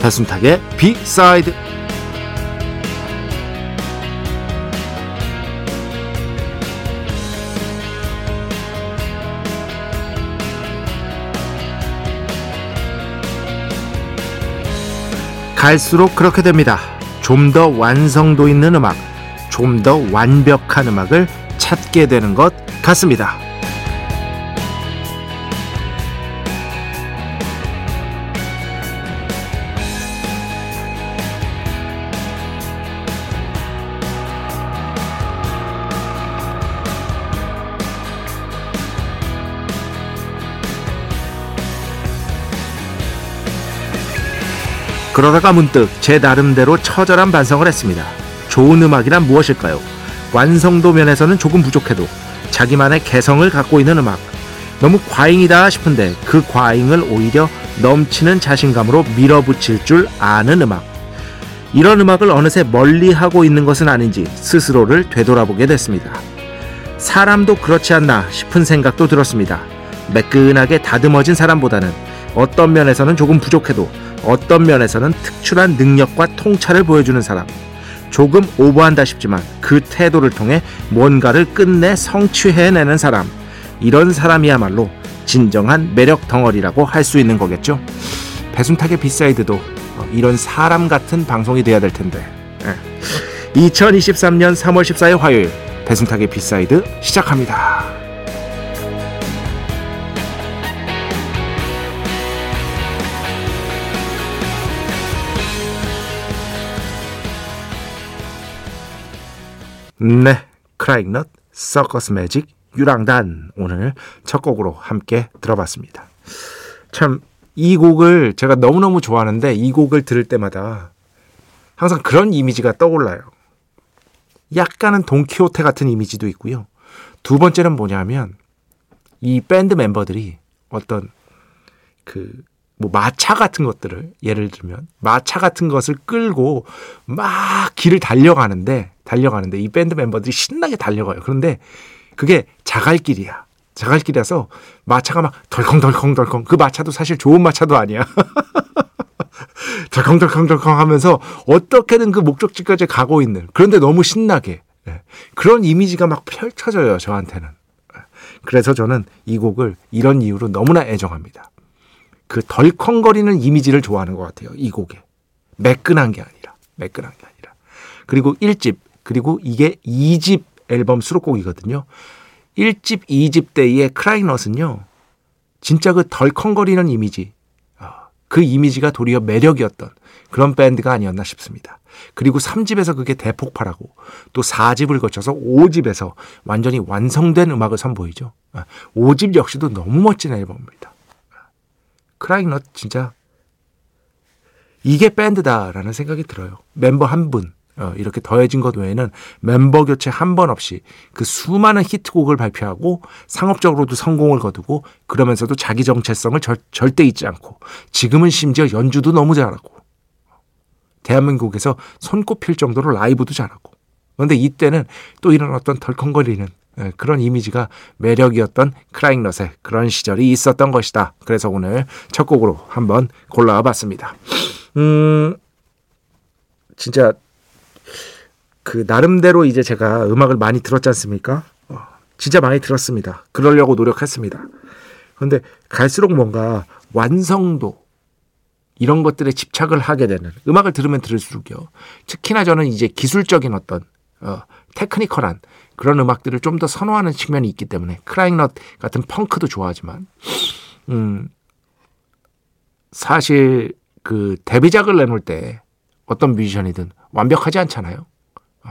배순탁의 비사이드 갈수록 그렇게 됩니다. 좀 더 완성도 있는 음악, 좀 더 완벽한 음악을 찾게 되는 것 같습니다. 그러다가 문득 제 나름대로 처절한 반성을 했습니다. 좋은 음악이란 무엇일까요? 완성도 면에서는 조금 부족해도 자기만의 개성을 갖고 있는 음악. 너무 과잉이다 싶은데 그 과잉을 오히려 넘치는 자신감으로 밀어붙일 줄 아는 음악. 이런 음악을 어느새 멀리 하고 있는 것은 아닌지 스스로를 되돌아보게 됐습니다. 사람도 그렇지 않나 싶은 생각도 들었습니다. 매끈하게 다듬어진 사람보다는 어떤 면에서는 조금 부족해도 어떤 면에서는 특출한 능력과 통찰을 보여주는 사람. 조금 오버한다 싶지만 그 태도를 통해 뭔가를 끝내 성취해내는 사람. 이런 사람이야말로 진정한 매력 덩어리라고 할 수 있는 거겠죠. 배순탁의 B side도 어, 이런 사람 같은 방송이 돼야 될 텐데. 2023년 3월 14일 화요일 배순탁의 B side 시작합니다. 네, 크라잉넛, 서커스 매직, 유랑단 오늘 첫 곡으로 함께 들어봤습니다. 참 이 곡을 제가 너무너무 좋아하는데 이 곡을 들을 때마다 항상 그런 이미지가 떠올라요. 약간은 돈키호테 같은 이미지도 있고요. 두 번째는 뭐냐면 이 밴드 멤버들이 어떤 그 뭐 마차 같은 것들을 예를 들면 마차 같은 것을 끌고 막 길을 달려가는데 달려가는데 이 밴드 멤버들이 신나게 달려가요. 그런데 그게 자갈길이야. 자갈길이라서 마차가 막 덜컹덜컹덜컹 그 마차도 사실 좋은 마차도 아니야. 덜컹덜컹덜컹 하면서 어떻게든 그 목적지까지 가고 있는 그런데 너무 신나게 예. 그런 이미지가 막 펼쳐져요 저한테는 예. 그래서 저는 이 곡을 이런 이유로 너무나 애정합니다 그 덜컹거리는 이미지를 좋아하는 것 같아요 이 곡에 매끈한 게 아니라 매끈한 게 아니라 그리고 1집 그리고 이게 2집 앨범 수록곡이거든요 1집 2집 때의 크라이넛은요 진짜 그 덜컹거리는 이미지 그 이미지가 도리어 매력이었던 그런 밴드가 아니었나 싶습니다. 그리고 3집에서 그게 대폭발하고 또 4집을 거쳐서 5집에서 완전히 완성된 음악을 선보이죠. 5집 역시도 너무 멋진 앨범입니다. 크라잉넛 진짜 이게 밴드다라는 생각이 들어요. 멤버 한 분, 어, 이렇게 더해진 것 외에는 멤버 교체 한 번 없이 그 수많은 히트곡을 발표하고 상업적으로도 성공을 거두고 그러면서도 자기 정체성을 절, 절대 잊지 않고 지금은 심지어 연주도 너무 잘하고 대한민국에서 손꼽힐 정도로 라이브도 잘하고 그런데 이때는 또 이런 어떤 덜컹거리는 예, 그런 이미지가 매력이었던 크라잉넛의 그런 시절이 있었던 것이다. 그래서 오늘 첫 곡으로 한번 골라와 봤습니다. 음, 진짜 그 나름대로 이제 제가 음악을 많이 들었지 않습니까? 어, 진짜 많이 들었습니다. 그러려고 노력했습니다. 그런데 갈수록 뭔가 완성도 이런 것들에 집착을 하게 되는 음악을 들으면 들을수록요. 특히나 저는 이제 기술적인 어떤 어, 테크니컬한 그런 음악들을 좀 더 선호하는 측면이 있기 때문에 크라잉넛 같은 펑크도 좋아하지만 음 사실 그 데뷔작을 내놓을 때 어떤 뮤지션이든 완벽하지 않잖아요. 어.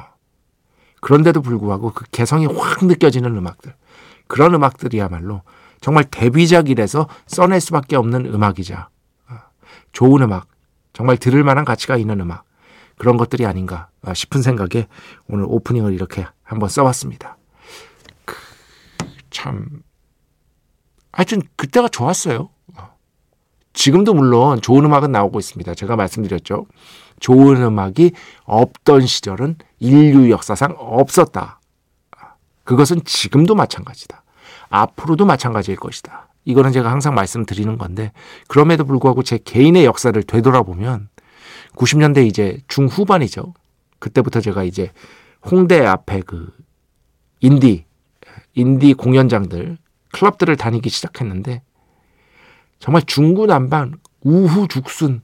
그런데도 불구하고 그 개성이 확 느껴지는 음악들. 그런 음악들이야말로 정말 데뷔작이라서 써낼 수밖에 없는 음악이자 어. 좋은 음악, 정말 들을 만한 가치가 있는 음악. 그런 것들이 아닌가 싶은 생각에 오늘 오프닝을 이렇게 한번 써봤습니다. 그, 참, 하여튼 그때가 좋았어요. 지금도 물론 좋은 음악은 나오고 있습니다. 제가 말씀드렸죠. 좋은 음악이 없던 시절은 인류 역사상 없었다. 그것은 지금도 마찬가지다. 앞으로도 마찬가지일 것이다. 이거는 제가 항상 말씀드리는 건데 그럼에도 불구하고 제 개인의 역사를 되돌아보면 90년대 이제 중후반이죠. 그때부터 제가 이제 홍대 앞에 그 인디 인디 공연장들 클럽들을 다니기 시작했는데 정말 중구난방 우후죽순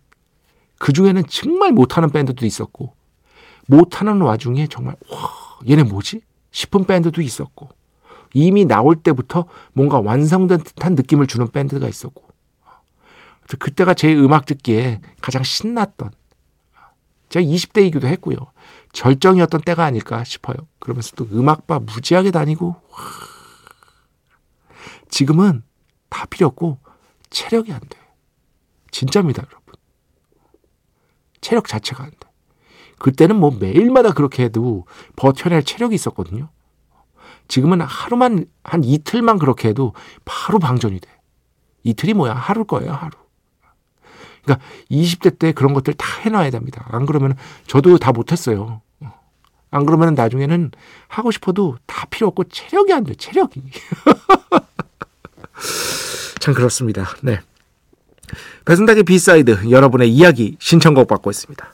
그 중에는 정말 못하는 밴드도 있었고 못하는 와중에 정말 와 얘네 뭐지 싶은 밴드도 있었고 이미 나올 때부터 뭔가 완성된 듯한 느낌을 주는 밴드가 있었고 그때가 제 음악 듣기에 가장 신났던 제가 20대이기도 했고요. 절정이었던 때가 아닐까 싶어요. 그러면서 또 음악바 무지하게 다니고 와. 지금은 다 필요 없고 체력이 안 돼. 진짜입니다, 여러분. 체력 자체가 안 돼. 그때는 뭐 매일마다 그렇게 해도 버텨낼 체력이 있었거든요. 지금은 하루만, 한 이틀만 그렇게 해도 바로 방전이 돼. 이틀이 뭐야? 하루일 거예요, 하루. 그러니까 20대 때 그런 것들 다 해놔야 됩니다. 안 그러면 저도 다 못했어요. 안 그러면 나중에는 하고 싶어도 다 필요 없고 체력이 안 돼, 체력이. 참 그렇습니다. 네. 배순탁의 B side 여러분의 이야기 신청곡 받고 있습니다.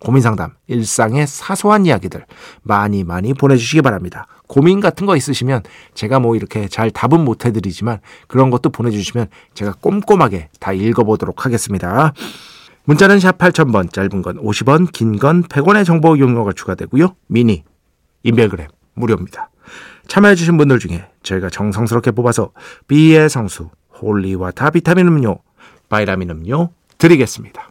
고민 상담, 일상의 사소한 이야기들 많이 많이 보내주시기 바랍니다. 고민 같은 거 있으시면 제가 뭐 이렇게 잘 답은 못 해드리지만 그런 것도 보내주시면 제가 꼼꼼하게 다 읽어보도록 하겠습니다. 문자는 샵 8000번, 짧은 건 50원, 긴 건 100원의 정보 이용료가 추가되고요. 미니, 인별그램 무료입니다. 참여해주신 분들 중에 저희가 정성스럽게 뽑아서 B의 성수, holy water 비타민 음료, 바이라민 음료 드리겠습니다.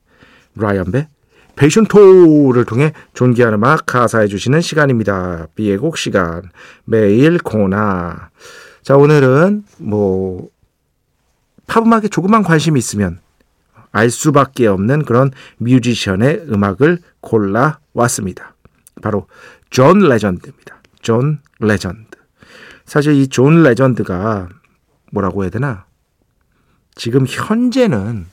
라이언배, 패션토를 통해 존귀한 음악 가사해 주시는 시간입니다. B의 곡 시간 매일 코나 자 오늘은 뭐 팝음악에 조그만 관심이 있으면 알 수밖에 없는 그런 뮤지션의 음악을 골라 왔습니다. 바로 존 레전드입니다. 존 레전드. 사실 이 존 레전드가 뭐라고 해야 되나? 지금 현재는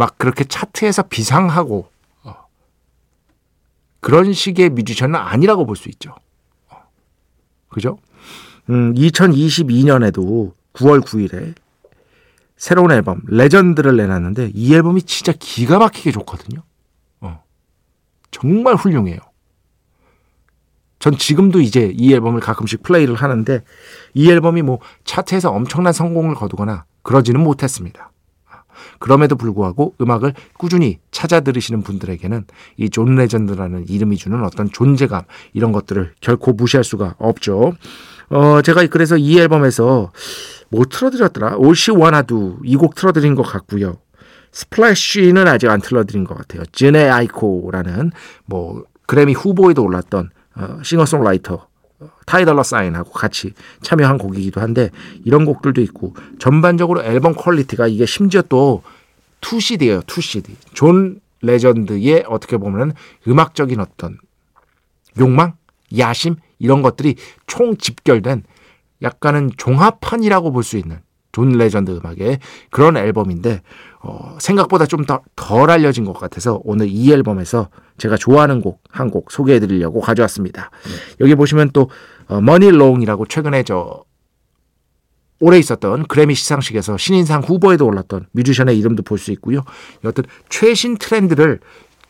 막 그렇게 차트에서 비상하고 어, 그런 식의 뮤지션은 아니라고 볼 수 있죠. 어, 그죠? 음, 2022년에도 9월 9일에 새로운 앨범 Legend를 내놨는데 이 앨범이 진짜 기가 막히게 좋거든요. 어. 정말 훌륭해요. 전 지금도 이제 이 앨범을 가끔씩 플레이를 하는데 이 앨범이 뭐 차트에서 엄청난 성공을 거두거나 그러지는 못했습니다. 그럼에도 불구하고 음악을 꾸준히 찾아 들으시는 분들에게는 이 존 레전드라는 이름이 주는 어떤 존재감 이런 것들을 결코 무시할 수가 없죠. 어, 제가 그래서 이 앨범에서 뭐 틀어드렸더라? All She Wanna Do 이 곡 틀어드린 것 같고요. Splash는 아직 안 틀어드린 것 같아요. 즈네 아이코라는 뭐 그래미 후보에도 올랐던 어, 싱어송라이터 Ty Dolla $ign하고 같이 참여한 곡이기도 한데 이런 곡들도 있고 전반적으로 앨범 quality가 이게 심지어 또 2CD예요. 2CD. 존 레전드의 어떻게 보면 음악적인 어떤 욕망, 야심 이런 것들이 총 집결된 약간은 종합판이라고 볼 수 있는 존 레전드 음악의 그런 앨범인데 어, 생각보다 좀더덜 알려진 것 같아서 오늘 이 앨범에서 제가 좋아하는 곡 한 곡 소개해 드리려고 가져왔습니다. 네. 여기 보시면 또 어, 머니롱이라고 최근에 저 올해 있었던 그래미 시상식에서 신인상 후보에도 올랐던 뮤지션의 이름도 볼 수 있고요. 어떤 최신 트렌드를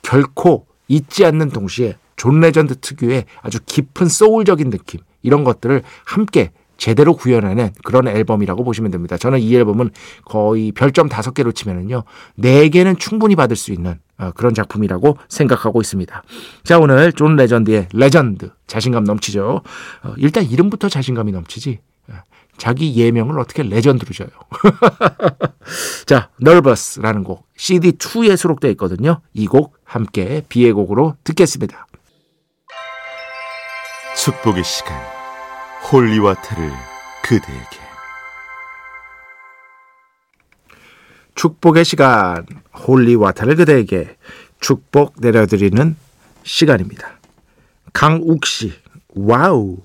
결코 잊지 않는 동시에 존 레전드 특유의 아주 깊은 소울적인 느낌 이런 것들을 함께 제대로 구현하는 그런 앨범이라고 보시면 됩니다. 저는 이 앨범은 거의 별점 다섯 개로 치면은요, 네 개는 충분히 받을 수 있는 어, 그런 작품이라고 생각하고 있습니다. 자, 오늘 존 레전드의 레전드 자신감 넘치죠. 어, 일단 이름부터 자신감이 넘치지. 어, 자기 예명을 어떻게 레전드로 줘요. 자, Nervous라는 곡 CD2에 수록되어 있거든요. 이 곡 함께 B의 곡으로 듣겠습니다. 축복의 시간 홀리와타를 그대에게 축복의 시간 홀리와타를 그대에게 축복 내려드리는 시간입니다. 강욱 씨, 와우.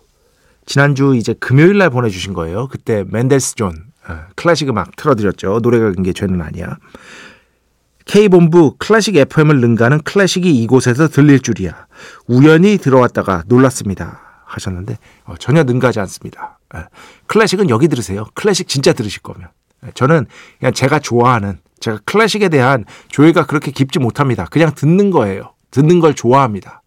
지난주 이제 금요일 날 보내주신 거예요. 그때 멘델스존 어, 클래식 음악 틀어드렸죠. 노래가 긴게 죄는 아니야. K본부 클래식 FM을 능가하는 클래식이 이곳에서 들릴 줄이야. 우연히 들어왔다가 놀랐습니다. 하셨는데 어, 전혀 능가하지 않습니다. 예. 클래식은 여기 들으세요. 클래식 진짜 들으실 거면. 예. 저는 그냥 제가 좋아하는 제가 클래식에 대한 조예가 그렇게 깊지 못합니다. 그냥 듣는 거예요. 듣는 걸 좋아합니다.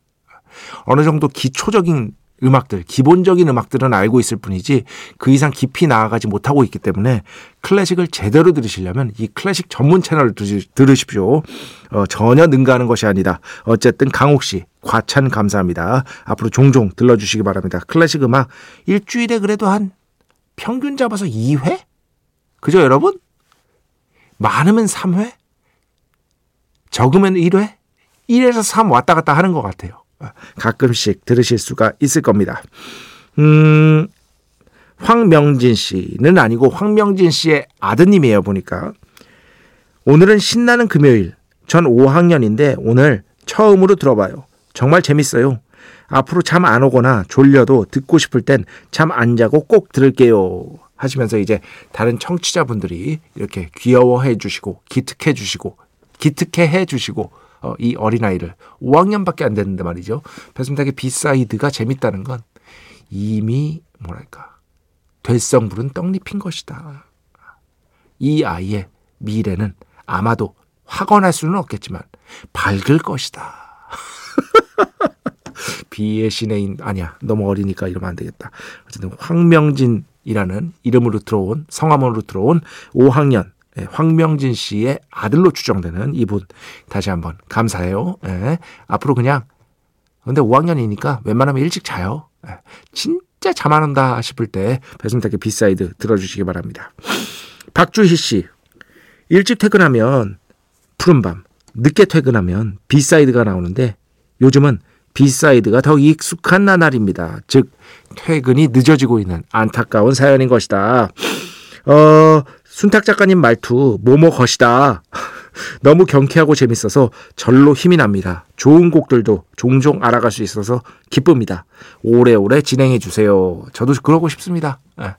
어느 정도 기초적인 음악들, 기본적인 음악들은 알고 있을 뿐이지 그 이상 깊이 나아가지 못하고 있기 때문에 클래식을 제대로 들으시려면 이 클래식 전문 채널을 들으십시오. 어, 전혀 능가하는 것이 아니다. 어쨌든 강욱 씨, 과찬 감사합니다. 앞으로 종종 들러주시기 바랍니다. 클래식 음악 일주일에 그래도 한 평균 잡아서 2회? 그죠, 여러분? 많으면 3회? 적으면 1회? 1에서 3 왔다 갔다 하는 것 같아요. 가끔씩 들으실 수가 있을 겁니다. 음, 황명진 씨는 아니고 황명진 씨의 아드님이에요, 보니까. 오늘은 신나는 금요일. 전 5학년인데 오늘 처음으로 들어봐요. 정말 재밌어요. 앞으로 잠 안 오거나 졸려도 듣고 싶을 땐 잠 안 자고 꼭 들을게요. 하시면서 이제 다른 청취자분들이 이렇게 귀여워해 주시고 기특해 주시고 기특해 주시고 어, 이 어린아이를 5학년밖에 안 됐는데 말이죠. 배순탁의 B side가 재밌다는 건 이미 뭐랄까 될성부른 떡잎인 것이다. 이 아이의 미래는 아마도 확언할 수는 없겠지만 밝을 것이다. 비의 신의 아니야 너무 어리니까 이러면 안 되겠다. 어쨌든 황명진이라는 이름으로 들어온 성함으로 들어온 5학년 예, 황명진 씨의 아들로 추정되는 이분 다시 한번 감사해요. 예, 앞으로 그냥 근데 5학년이니까 웬만하면 일찍 자요. 예, 진짜 잠 안 온다 싶을 때 배순탁의 B side 들어주시기 바랍니다. 박주희 씨 일찍 퇴근하면 푸른밤 늦게 퇴근하면 B side가 나오는데 요즘은 B side가 더 익숙한 나날입니다. 즉 퇴근이 늦어지고 있는 안타까운 사연인 것이다. 어, 순탁 작가님 말투 뭐뭐 것이다. 너무 경쾌하고 재밌어서 절로 힘이 납니다. 좋은 곡들도 종종 알아갈 수 있어서 기쁩니다. 오래오래 진행해 주세요. 저도 그러고 싶습니다. 네.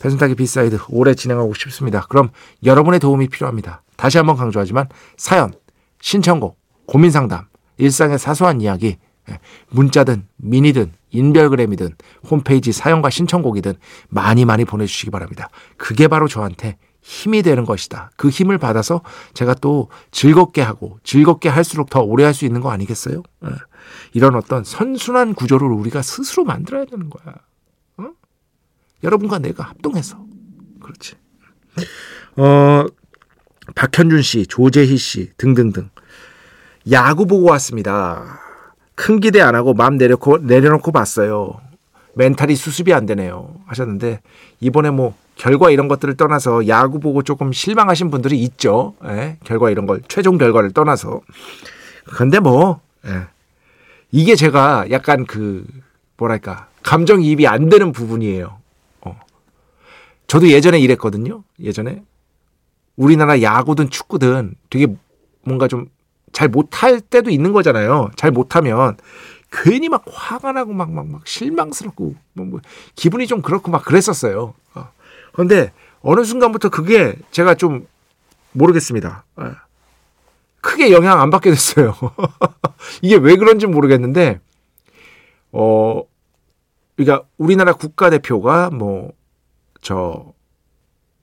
배순탁의 B side 오래 진행하고 싶습니다. 그럼 여러분의 도움이 필요합니다. 다시 한번 강조하지만 사연, 신청곡, 고민 상담, 일상의 사소한 이야기, 예, 문자든 미니든 인별그램이든 홈페이지 사연과 신청곡이든 많이 많이 보내주시기 바랍니다. 그게 바로 저한테 힘이 되는 것이다. 그 힘을 받아서 제가 또 즐겁게 하고 즐겁게 할수록 더 오래 할 수 있는 거 아니겠어요? 예. 이런 어떤 선순환 구조를 우리가 스스로 만들어야 되는 거야. 어? 여러분과 내가 합동해서. 그렇지. 어, 박현준 씨, 조재희 씨 등등등. 야구 보고 왔습니다. 큰 기대 안 하고 마음 내려놓고, 내려놓고 봤어요. 멘탈이 수습이 안 되네요. 하셨는데, 이번에 뭐, 결과 이런 것들을 떠나서 야구 보고 조금 실망하신 분들이 있죠. 예, 결과 이런 걸, 최종 결과를 떠나서. 근데 뭐, 예. 이게 제가 약간 그, 뭐랄까, 감정이입이 안 되는 부분이에요. 어. 저도 예전에 이랬거든요. 예전에. 우리나라 야구든 축구든 되게 뭔가 좀 잘 못할 때도 있는 거잖아요. 잘 못하면 괜히 막 화가 나고 막 막막 실망스럽고 뭐, 뭐 기분이 좀 그렇고 막 그랬었어요. 어. 그런데 어느 순간부터 그게 제가 좀 모르겠습니다. 예. 크게 영향 안 받게 됐어요. 이게 왜 그런지 모르겠는데 어 그러니까 우리나라 국가대표가 뭐 저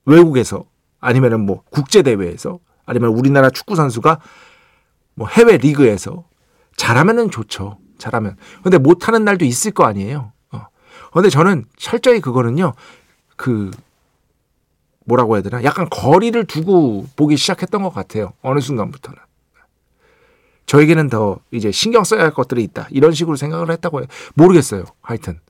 외국에서 아니면은 뭐 국제 대회에서 아니면 우리나라 축구 선수가 뭐 해외 리그에서 잘하면은 좋죠. 잘하면. 근데 못하는 날도 있을 거 아니에요. 어. 근데 저는 철저히 그거는요. 그 뭐라고 해야 되나? 약간 거리를 두고 보기 시작했던 것 같아요. 어느 순간부터는. 저에게는 더 이제 신경 써야 할 것들이 있다. 이런 식으로 생각을 했다고 해요. 모르겠어요. 하여튼.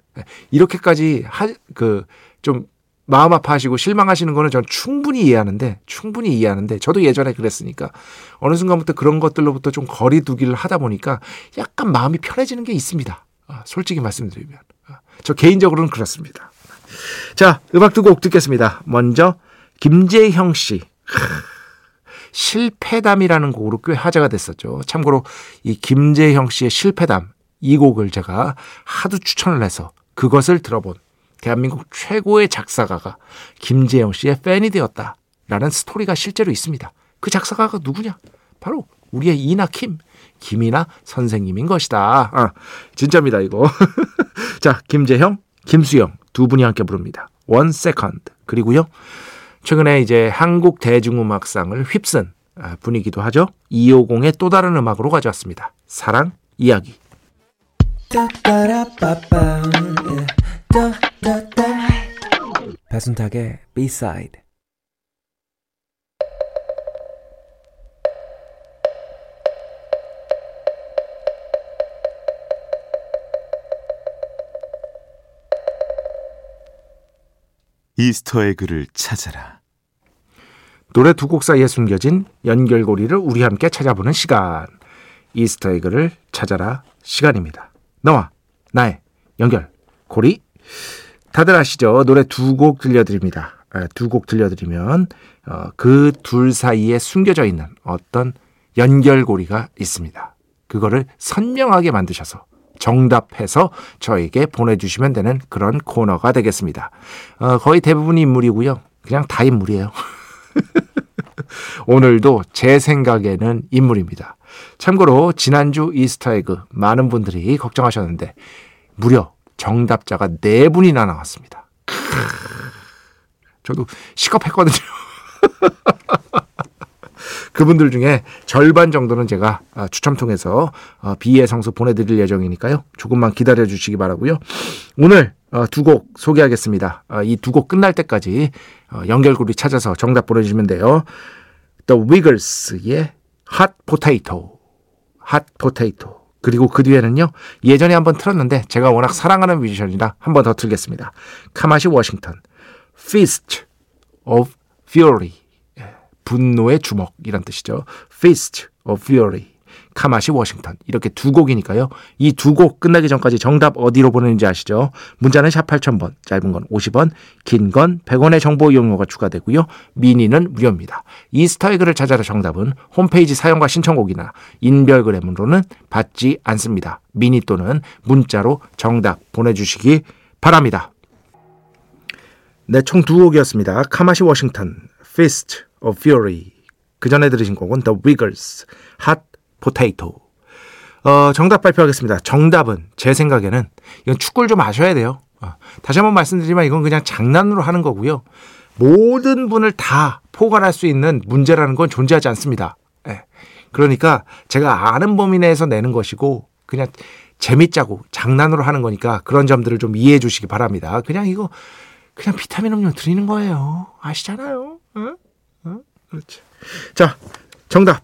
이렇게까지 하, 그, 좀 마음 아파하시고 실망하시는 거는 전 충분히 이해하는데 충분히 이해하는데 저도 예전에 그랬으니까 어느 순간부터 그런 것들로부터 좀 거리두기를 하다 보니까 약간 마음이 편해지는 게 있습니다. 아, 솔직히 말씀드리면 아, 저 개인적으로는 그렇습니다. 자 음악 두 곡 듣겠습니다. 먼저 김재형 씨 실패담이라는 곡으로 꽤 화제가 됐었죠. 참고로 이 김재형 씨의 실패담 이 곡을 제가 하도 추천을 해서 그것을 들어본 대한민국 최고의 작사가가 김재영 씨의 팬이 되었다라는 스토리가 실제로 있습니다. 그 작사가가 누구냐? 바로 우리의 이나 킴, 김이나 선생님인 것이다. 아, 진짜입니다, 이거. 자, 김재형, 김수영 두 분이 함께 부릅니다. One Second. 그리고요. 최근에 이제 한국 대중음악상을 휩쓴 아, 분이기도 하죠. 250의 또 다른 음악으로 가져왔습니다. 사랑 이야기. 배순탁의 B-side 이스터 에그를 찾아라. 노래 두 곡 사이에 숨겨진 연결고리를 우리 함께 찾아보는 시간. 이스터 에그를 찾아라 시간입니다. 너와 나의 연결고리. 다들 아시죠? 노래 두 곡 들려드립니다. 아, 두곡 들려드리면 어, 그둘 사이에 숨겨져 있는 어떤 연결고리가 있습니다. 그거를 선명하게 만드셔서 정답해서 저에게 보내주시면 되는 그런 코너가 되겠습니다. 어, 거의 대부분 인물이고요. 그냥 다 인물이에요. 오늘도 제 생각에는 인물입니다. 참고로 지난주 Easter egg 많은 분들이 걱정하셨는데 무려 정답자가 네 분이나 나왔습니다. 저도 식겁했거든요. 그분들 중에 절반 정도는 제가 아, 추첨 통해서 어, 비의 성수 보내드릴 예정이니까요. 조금만 기다려 주시기 바라고요. 오늘 어, 두곡 소개하겠습니다. 어, 이두 곡 끝날 때까지 연결고리 찾아서 정답 보내주시면 돼요. The Wiggles의 Hot Potato, Hot Potato. 그리고 그 뒤에는요, 예전에 한번 틀었는데 제가 워낙 사랑하는 뮤지션이라 한번 더 틀겠습니다. 카마시 워싱턴, Fist of Fury. 분노의 주먹이란 뜻이죠. Fist of Fury. 카마시 워싱턴 이렇게 두 곡이니까요. 이 두 곡 끝나기 전까지 정답 어디로 보내는지 아시죠? 문자는 샵 8000번, 짧은 건 50원, 긴 건 100원의 정보 이용료가 추가되고요. 미니는 무료입니다. 이 스타일글을 찾아라 정답은 홈페이지 사용과 신청곡이나 인별그램으로는 받지 않습니다. 미니 또는 문자로 정답 보내주시기 바랍니다. 네, 총 두 곡이었습니다. 카마시 워싱턴, Fist of Fury. 그 전에 들으신 곡은 The Wiggles, Hot Potato. 어, 정답 발표하겠습니다. 정답은 제 생각에는 이건 축구를 좀 아셔야 돼요. 어, 다시 한번 말씀드리지만 이건 그냥 장난으로 하는 거고요. 모든 분을 다 포괄할 수 있는 문제라는 건 존재하지 않습니다. 예. 그러니까 제가 아는 범위 내에서 내는 것이고 그냥 재밌자고 장난으로 하는 거니까 그런 점들을 좀 이해해 주시기 바랍니다. 그냥 이거 그냥 비타민 음료 드리는 거예요. 아시잖아요. 어? 어? 그렇지. 자, 정답.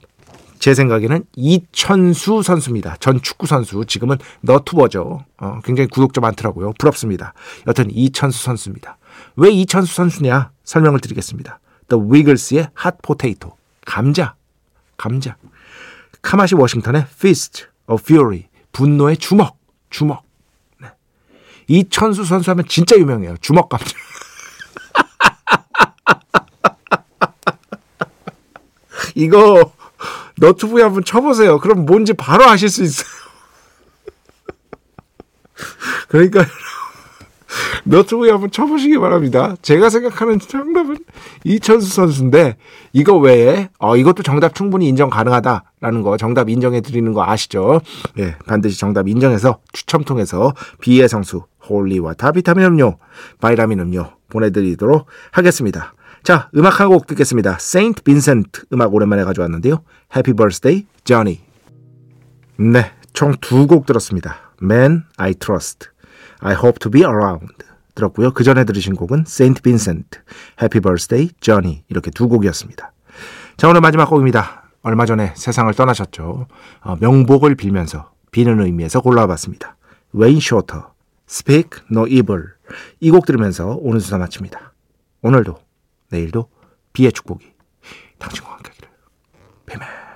제 생각에는 이천수 선수입니다. 전 축구 선수. 지금은 너투버죠. 어, 굉장히 구독자 많더라고요. 부럽습니다. 여튼 이천수 선수입니다. 왜 이천수 선수냐? 설명을 드리겠습니다. The Wiggles의 Hot Potato. 감자. 감자. 카마시 워싱턴의 Fist of Fury. 분노의 주먹. 주먹. 네. 이천수 선수 하면 진짜 유명해요. 주먹 감자. 이거 너튜브에 한번 쳐보세요. 그럼 뭔지 바로 아실 수 있어요. 그러니까 너튜브에 한번 쳐보시기 바랍니다. 제가 생각하는 정답은 이천수 선수인데 이거 외에 어, 이것도 정답 충분히 인정 가능하다라는 거 정답 인정해 드리는 거 아시죠? 예, 반드시 정답 인정해서 추첨 통해서 B의 성수 holy water 비타민 음료 바이라민 음료 보내드리도록 하겠습니다. 자, 음악 한 곡 듣겠습니다. 세인트 빈센트 음악 오랜만에 가져왔는데요. Happy Birthday, Johnny. 네, 총 두 곡 들었습니다. Men I Trust, I Hope to Be Around 들었고요. 그 전에 들으신 곡은 세인트 빈센트, Happy Birthday, Johnny 이렇게 두 곡이었습니다. 자, 오늘 마지막 곡입니다. 얼마 전에 세상을 떠나셨죠. 어, 명복을 빌면서 비는 의미에서 골라봤습니다. 웨인 쇼터, Speak No Evil 이 곡 들으면서 오늘 수사 마칩니다. 오늘도 내일도 비의 축복이 당신과 함께하기를. 뱀에.